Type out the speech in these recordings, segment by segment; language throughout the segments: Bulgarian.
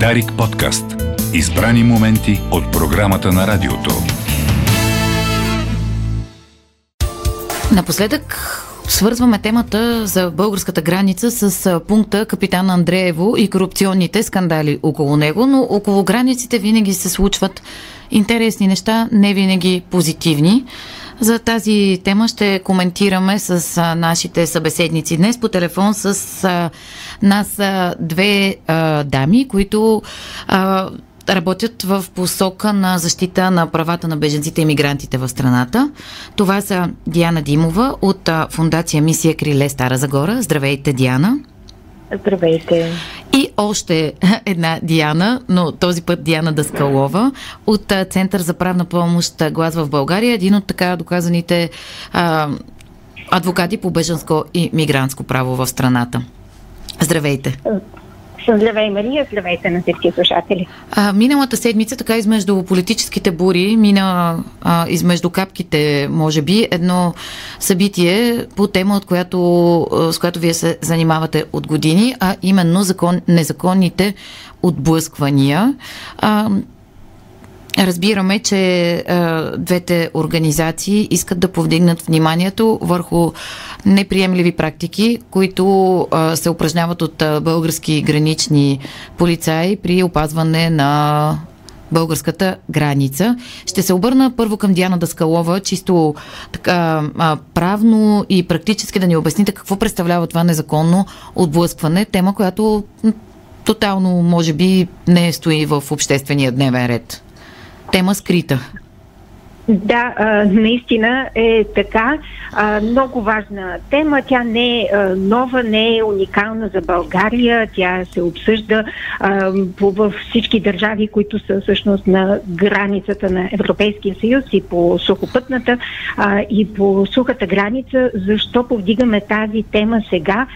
Дарик подкаст. Избрани моменти от програмата на радиото. Напоследък свързваме темата за българската граница с пункта Капитан Андреево и корупционните скандали около него, но около границите винаги се случват интересни неща, не винаги позитивни. За тази тема ще коментираме с нашите събеседници днес по телефон с нас две дами, които работят в посока на защита на правата на беженците и мигрантите в страната. Това са Диана Димова от Фундация Мисия Криле Стара Загора. Здравейте, Диана. Здравейте. И още една Диана, но този път Диана Даскалова от Център за правна помощ Глас в България, един от така доказаните а, адвокати по беженско и мигрантско право в страната. Здравейте! Здравей, Мария, здравейте на всички слушатели. А, миналата седмица, така измежду политическите бури, мина а, измежду капките, може би, едно събитие по тема, от която, с която вие се занимавате от години, а именно закон, незаконните отблъсквания. А, Разбираме, че а, двете организации искат да повдигнат вниманието върху неприемливи практики, които а, се упражняват от а, български гранични полицаи при опазване на българската граница. Ще се обърна първо към Диана Даскалова, чисто така а, правно и практически да ни обясните какво представлява това незаконно отблъскване, тема, която тотално, може би, не стои в обществения дневен ред тема скрита. Да, наистина е така. Много важна тема. Тя не е нова, не е уникална за България. Тя се обсъжда във всички държави, които са всъщност на границата на Европейския съюз и по сухопътната и по сухата граница. Защо повдигаме тази тема сега?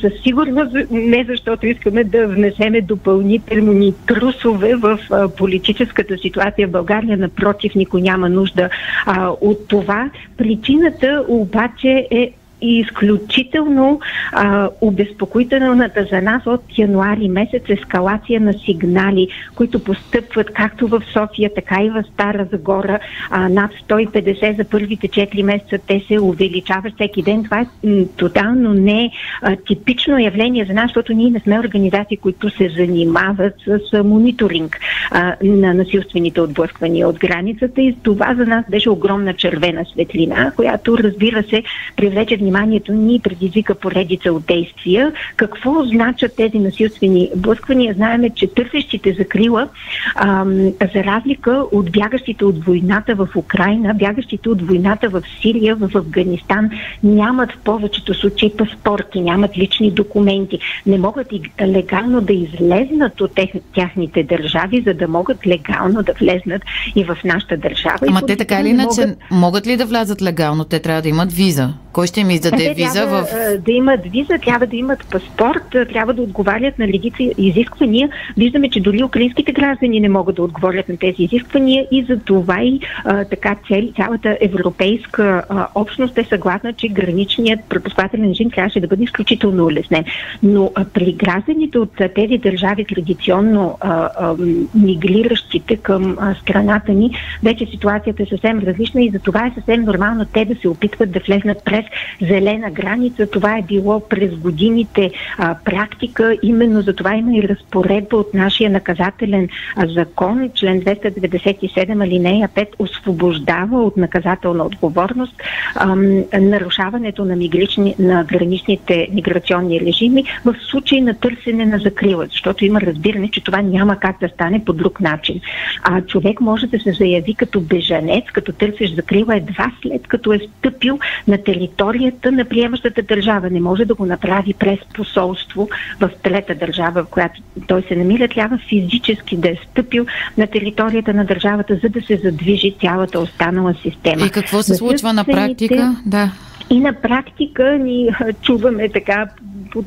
Със сигурност не защото искаме да внесеме допълнителни трусове в политическата ситуация в България. Напротив, никой няма нужда нужда а, от това. Причината обаче е изключително а, обезпокоителната за нас от януари месец ескалация на сигнали, които постъпват както в София, така и в Стара Загора. А, над 150 за първите 4 месеца те се увеличават всеки ден. Това е м, тотално не а, типично явление за нас, защото ние не сме организации, които се занимават с а, мониторинг а, на насилствените отблъсквания от границата и това за нас беше огромна червена светлина, която разбира се привлече внимание вниманието ни предизвика поредица от действия. Какво значат тези насилствени блъсквания? Знаеме, че търсещите закрила, ам, за разлика от бягащите от войната в Украина, бягащите от войната в Сирия, в Афганистан, нямат в повечето случаи паспорти, нямат лични документи, не могат и легално да излезнат от тех, тяхните държави, за да могат легално да влезнат и в нашата държава. Ама те така или иначе могат... могат ли да влязат легално? Те трябва да имат виза. Кой ще им издаде те виза трябва, в... да имат виза, трябва да имат паспорт, трябва да отговарят на редици изисквания. Виждаме, че дори украинските граждани не могат да отговорят на тези изисквания и за това и а, така цели, цялата европейска а, общност е съгласна, че граничният пропускателен режим трябваше да бъде изключително улеснен. Но а, при гражданите от а, тези държави, традиционно а, а, мигриращите към а, страната ни, вече ситуацията е съвсем различна и за това е съвсем нормално те да се опитват да влезнат през зелена граница. Това е било през годините а, практика. Именно за това има и разпоредба от нашия наказателен закон, член 297 алинея 5, освобождава от наказателна отговорност а, нарушаването на, мигрични, на граничните миграционни режими в случай на търсене на закрила, защото има разбиране, че това няма как да стане по друг начин. А човек може да се заяви като бежанец, като търсиш закрила едва след като е стъпил на територията на приемащата държава. Не може да го направи през посолство в трета държава, в която той се намира. Трябва физически да е стъпил на територията на държавата, за да се задвижи цялата останала система. И какво се случва на практика? Да. И на практика ни чуваме така по,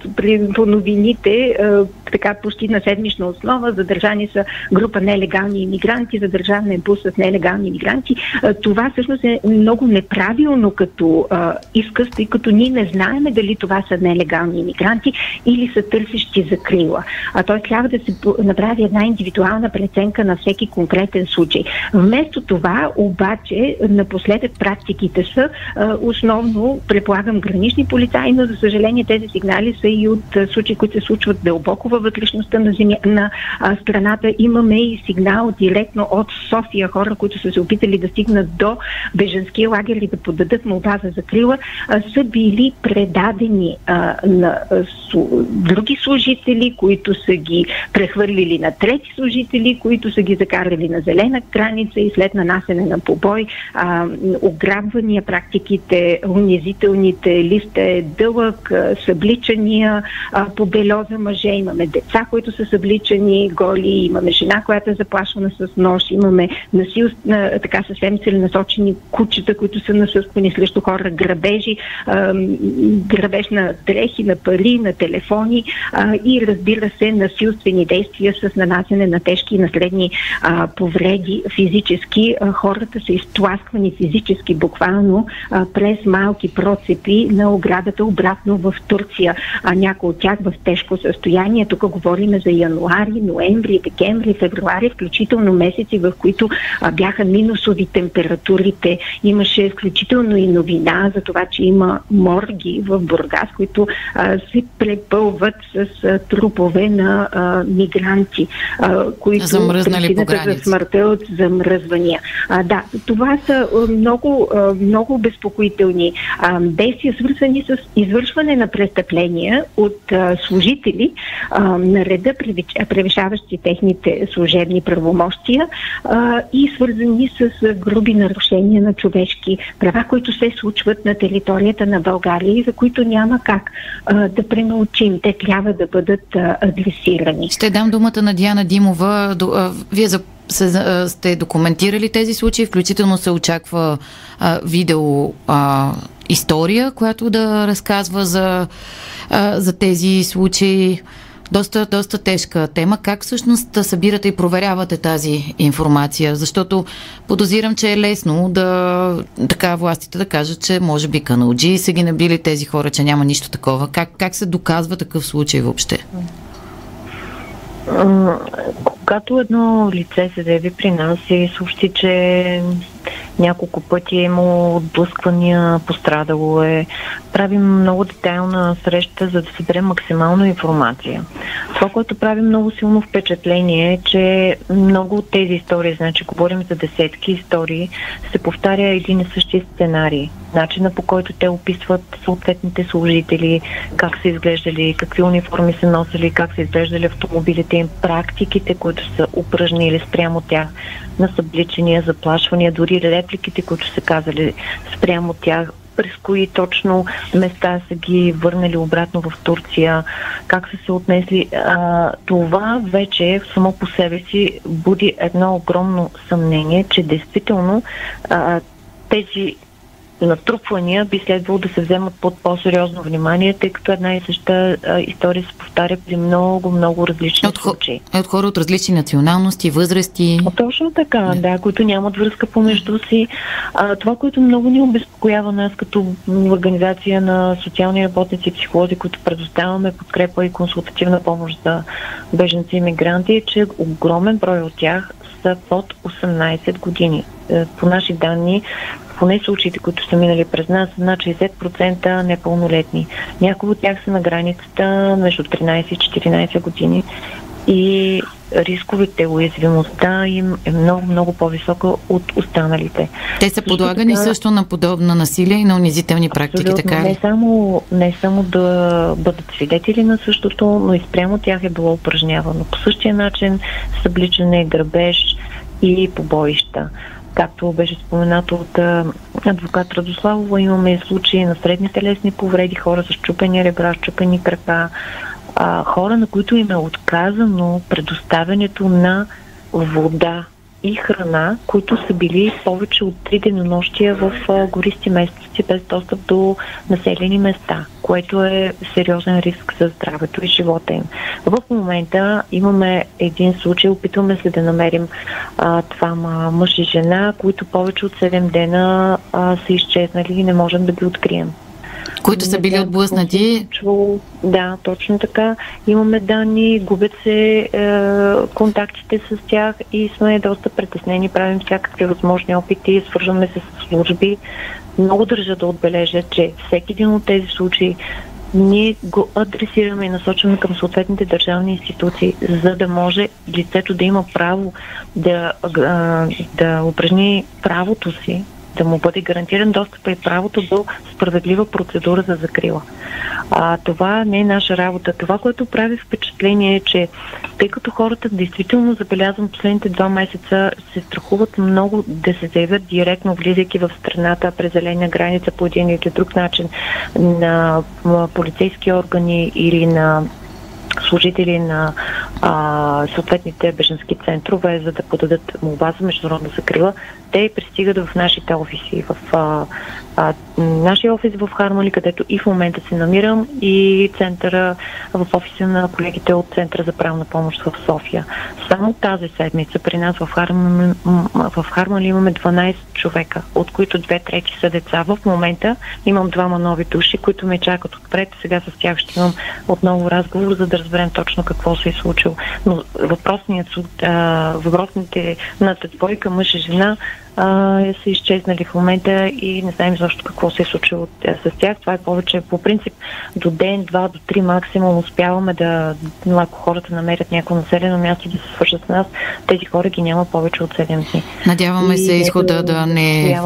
по новините така почти на седмична основа. Задържани са група нелегални иммигранти, задържан е бус с нелегални иммигранти. Това всъщност е много неправилно като изказ, тъй като ние не знаеме дали това са нелегални иммигранти или са търсещи закрила. А той трябва да се направи една индивидуална преценка на всеки конкретен случай. Вместо това, обаче, напоследък практиките са основно, предполагам, гранични полицаи, но за съжаление тези сигнали са и от случаи, които се случват дълбоко във вътрешността на, земя, на а, страната. Имаме и сигнал директно от София, хора, които са се опитали да стигнат до беженски лагер и да подадат молба за закрила, а, са били предадени а, на а, су, други служители, които са ги прехвърлили на трети служители, които са ги закарали на зелена граница и след нанасене на побой, а, ограбвания, практиките, унизителните, листа е дълъг, събличания а, по бельо за мъже, имаме деца, които са събличани голи, имаме жена, която е заплашвана с нож, имаме насил, така съвсем целенасочени кучета, които са насъсквани срещу хора, грабежи, а, грабеж на дрехи, на пари, на телефони а, и разбира се насилствени действия с нанасене на тежки и наследни а, повреди физически. А, хората са изтласквани физически, буквално а, през малки процепи на оградата обратно в Турция. А някои от тях в тежко състояние. Тук говорим за януари, ноември, декември, февруари, включително месеци, в които а, бяха минусови температурите. Имаше включително и новина за това, че има морги в Бургас, които а, се препълват с а, трупове на а, мигранти, а, които замръзнали по за смъртта от замръзвания. А, да, това са много, много безпокоителни действия, свързани с извършване на престъпления от а, служители а, на реда, превишаващи техните служебни правомощия а, и свързани с груби нарушения на човешки права, които се случват на територията на България и за които няма как а, да пренаучим. Те трябва да бъдат а, адресирани. Ще дам думата на Диана Димова. Вие за се, сте документирали тези случаи, включително се очаква а, видео а, история, която да разказва за, а, за тези случаи. Доста, доста тежка тема. Как всъщност събирате и проверявате тази информация? Защото подозирам, че е лесно да така властите да кажат, че може би каналджи са ги набили тези хора, че няма нищо такова. Как, как се доказва такъв случай въобще? Когато едно лице се заяви при нас и съобщи, че няколко пъти е имало отблъсквания, пострадало е. Правим много детайлна среща, за да съберем максимално информация. Това, което прави много силно впечатление е, че много от тези истории, значи говорим за десетки истории, се повтаря един и същи сценарий. Начина по който те описват съответните служители, как са изглеждали, какви униформи са носили, как са изглеждали автомобилите им, практиките, които са упражнили спрямо тях на събличения, заплашвания, дори репликите, които са казали спрямо тях, през кои точно места са ги върнали обратно в Турция, как са се отнесли. А, това вече само по себе си буди едно огромно съмнение, че действително а, тези натрупвания би следвало да се вземат под по-сериозно внимание, тъй като една и съща история се повтаря при много, много различни от, случаи. От хора от различни националности, възрасти. Точно така, да. да, които нямат връзка помежду си. А, това, което много ни обезпокоява нас като организация на социални работници и психолози, които предоставяме подкрепа и консултативна помощ за беженци и мигранти, е, че огромен брой от тях са под 18 години. Е, по наши данни поне случаите, които са минали през нас, са над 60% непълнолетни. Някои от тях са на границата между 13 и 14 години и рисковете, уязвимостта им е много, много по-висока от останалите. Те са подлагани също, така, също на подобна насилие и на унизителни практики, така ли? Не само, не само да бъдат свидетели на същото, но и спрямо тях е било упражнявано. По същия начин събличане, грабеж и побоища. Както беше споменато от адвокат Радославова, имаме случаи на средни телесни повреди, хора с чупени ребра, чупени крака, хора, на които им е отказано предоставянето на вода и храна, които са били повече от три денонощия в гористи местности без достъп до населени места, което е сериозен риск за здравето и живота им. В момента имаме един случай, опитваме се да намерим а, това мъж и жена, които повече от 7 дена а, са изчезнали и не можем да ги открием. Които са били отблъснати? Да, точно така. Имаме данни, губят се е, контактите с тях и сме доста притеснени. Правим всякакви възможни опити, свързваме се с служби. Много държа да отбележа, че всеки един от тези случаи ние го адресираме и насочваме към съответните държавни институции, за да може лицето да има право да, да упражни правото си да му бъде гарантиран достъп и правото до справедлива процедура за закрила. А, това не е наша работа. Това, което прави впечатление е, че тъй като хората действително забелязвам последните два месеца се страхуват много да се заявят директно, влизайки в страната през зелена граница по един или друг начин на полицейски органи или на служители на а, съответните беженски центрове, за да подадат молба за международна закрила, те пристигат в нашите офиси, в а, а, нашия офис в Хармали, където и в момента се намирам, и центъра в офиса на колегите от Центъра за правна помощ в София. Само тази седмица при нас в Хармали, в Хармали имаме 12 човека, от които две трети са деца. В момента имам двама нови души, които ме чакат отпред. Сега с тях ще имам отново разговор, за да разберем точно какво се е случило. Но въпросният, въпросните на двойка мъж и жена а, са изчезнали в момента и не знаем защо какво се е случило с тях. Това е повече по принцип до ден, два, до три максимум успяваме да, ако хората намерят някакво населено място да се свържат с нас, тези хора ги няма повече от 7 дни. Надяваме и, се изхода да не,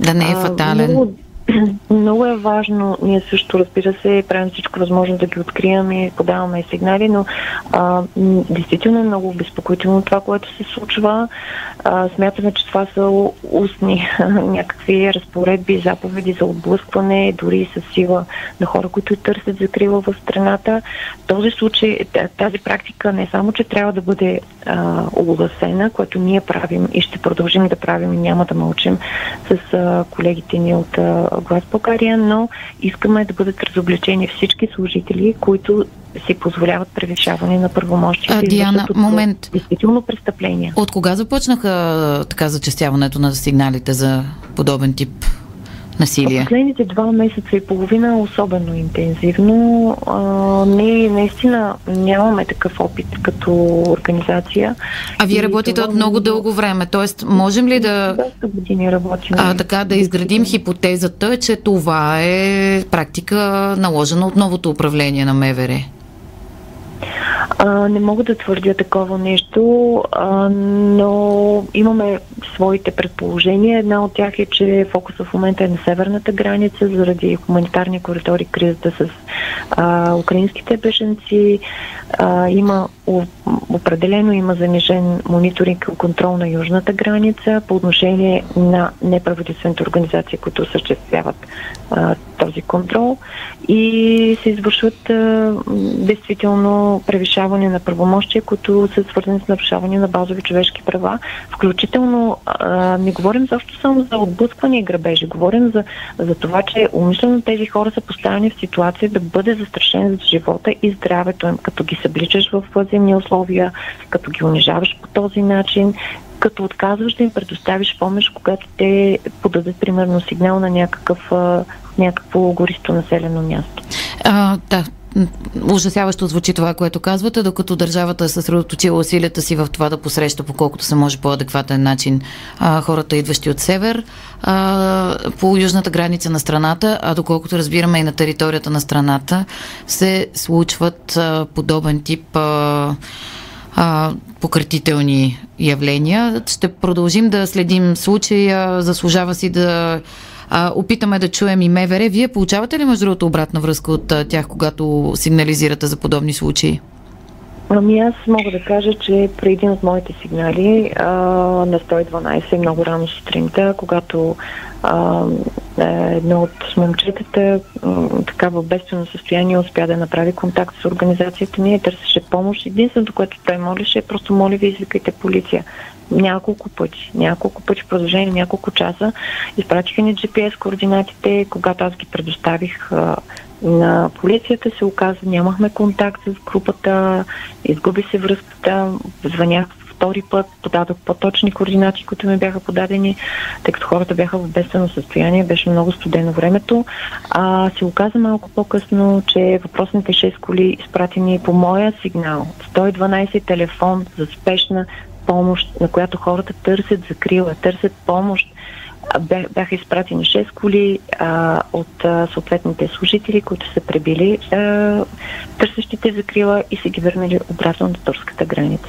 да не е фатален. А, много, много е важно, ние също, разбира се, правим всичко възможно да ги открием и подаваме сигнали, но а, действително е много обезпокоително това, което се случва. А, смятаме, че това са устни някакви разпоредби, заповеди за отблъскване, дори с сила на хора, които търсят закрила в страната. Този случай, тази практика не само, че трябва да бъде а, огласена, което ние правим и ще продължим да правим и няма да мълчим с а, колегите ни от а, Глас България, но искаме да бъдат разобличени всички служители, които си позволяват превишаване на правомощите. Диана, момент. Действително престъпления. От кога започнаха така зачастяването на сигналите за подобен тип насилие? Последните два месеца и половина особено интензивно. А, ние наистина нямаме такъв опит като организация. А вие работите от много дълго време, т.е. можем ли да... Доста години работим. А, така да изградим хипотезата, че това е практика наложена от новото управление на МВР? А, не мога да твърдя такова нещо, а, но имаме своите предположения. Една от тях е, че фокуса в момента е на северната граница заради хуманитарния коридор и кризата с а, украинските беженци. А, има определено има занижен мониторинг и контрол на южната граница по отношение на неправителствените организации, които осъществяват този контрол и се извършват а, действително превишаване на правомощия, които са свързани с нарушаване на базови човешки права. Включително а, не говорим защо само за отблъскване и грабежи, говорим за, за това, че умишлено тези хора са поставени в ситуация да бъде застрашен за живота и здравето им, като ги събличаш в зимни условия, като ги унижаваш по този начин, като отказваш да им предоставиш помощ, когато те подадат примерно сигнал на някакъв, някакво гористо населено място. А, да, ужасяващо звучи това, което казвате, докато държавата е съсредоточила усилията си в това да посреща по колкото се може по-адекватен начин а, хората, идващи от север, а, по южната граница на страната, а доколкото разбираме и на територията на страната, се случват а, подобен тип а, а, пократителни явления. Ще продължим да следим случая. Заслужава си да а, опитаме да чуем и МВР. Вие получавате ли между другото обратна връзка от а, тях, когато сигнализирате за подобни случаи? Ами аз мога да кажа, че при един от моите сигнали а, на 112 много рано сутринта, когато а, едно от момчетата така в бедствено състояние успя да направи контакт с организацията ни и търсеше помощ. Единственото, което той молеше е просто моли ви извикайте полиция няколко пъти, няколко пъти в продължение няколко часа. Изпратиха ни GPS координатите, когато аз ги предоставих а, на полицията, се оказа, нямахме контакт с групата, изгуби се връзката, звънях втори път, подадох по-точни координати, които ми бяха подадени, тъй като хората бяха в бедствено състояние, беше много студено времето. А се оказа малко по-късно, че въпросните 6 коли изпратени по моя сигнал, 112 телефон за спешна помощ, на която хората търсят закрила, търсят помощ. Бяха изпратени 6 коли а, от а, съответните служители, които са пребили а, търсещите закрила и са ги върнали обратно на турската граница.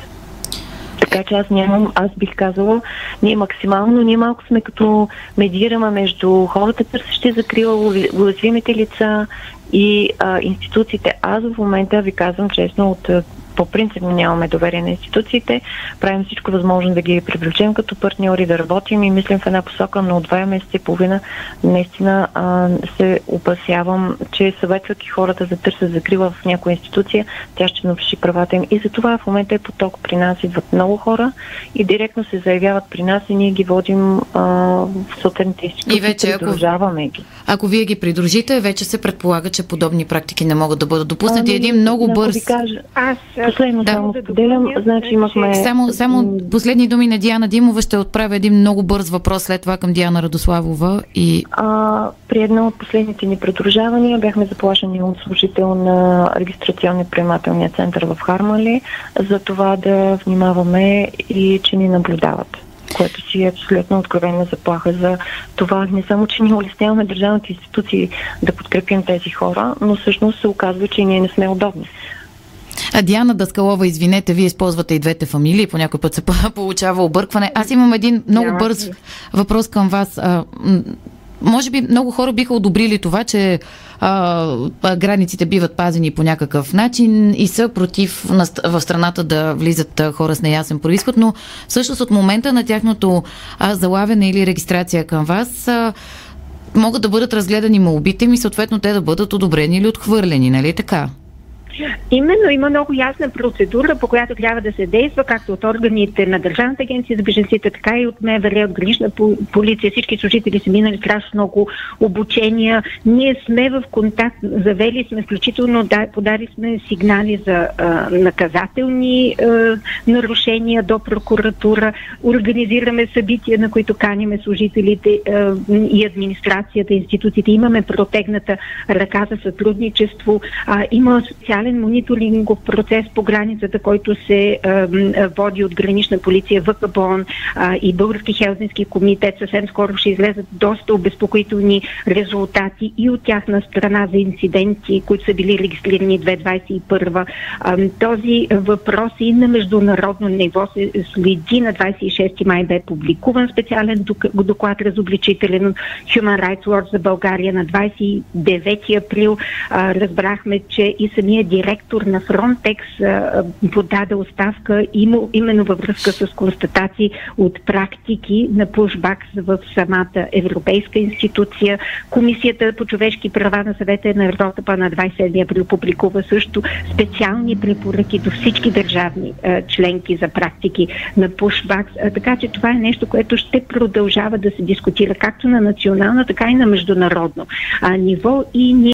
Така че аз нямам, аз бих казала, ние максимално, ние малко сме като медираме между хората, търсещи закрила, уязвимите лица и а, институциите. Аз в момента ви казвам честно, от по принцип нямаме доверие на институциите. Правим всичко възможно да ги привлечем като партньори, да работим и мислим в една посока, но от два месеца и половина наистина а, се опасявам, че съветвайки хората да търсят закрива в някоя институция, тя ще наруши правата им. И затова в момента е поток. При нас идват много хора и директно се заявяват при нас и ние ги водим а, в съответните институции. И вече, ако, ги. ако вие ги придружите, вече се предполага, че подобни практики не могат да бъдат допуснати. Един много бърз. Кажа, аз Последно да. само споделям, значи имахме... Само, само последни думи на Диана Димова ще отправя един много бърз въпрос след това към Диана Радославова. И... А, при едно от последните ни придружавания бяхме заплашени от служител на регистрационния приемателния център в Хармали за това да внимаваме и че ни наблюдават което си е абсолютно откровена заплаха за това не само, че ние улесняваме държавните институции да подкрепим тези хора, но всъщност се оказва, че ние не сме удобни. А Диана Даскалова, извинете, вие използвате и двете фамилии, по някой път се получава объркване. Аз имам един много бърз въпрос към вас. Може би много хора биха одобрили това, че а, границите биват пазени по някакъв начин и са против в страната да влизат хора с неясен происход, но всъщност от момента на тяхното а, залавяне или регистрация към вас а, могат да бъдат разгледани молбите ми, съответно те да бъдат одобрени или отхвърлени, нали така? Именно има много ясна процедура, по която трябва да се действа, както от органите на Държавната агенция за беженците, така и от МВР, от гранична полиция. Всички служители са минали страшно много обучения. Ние сме в контакт, завели сме, включително да, подали сме сигнали за а, наказателни а, нарушения до прокуратура. Организираме събития, на които каниме служителите а, и администрацията, институциите. Имаме протегната ръка за сътрудничество. А, има специален специален мониторингов процес по границата, който се води от гранична полиция, ВКБОН а, и Български хелзински комитет. Съвсем скоро ще излезат доста обезпокоителни резултати и от тяхна страна за инциденти, които са били регистрирани 2021. А, този въпрос и на международно ниво се следи на 26 май бе публикуван специален доклад разобличителен от Human Rights Watch за България на 29 април. Разбрахме, че и самия директор на Frontex подаде оставка именно във връзка с констатации от практики на пушбакс в самата европейска институция. Комисията по човешки права на съвета на Европа на 27 април публикува също специални препоръки до всички държавни членки за практики на пушбакс. Така че това е нещо, което ще продължава да се дискутира както на национално, така и на международно ниво и ние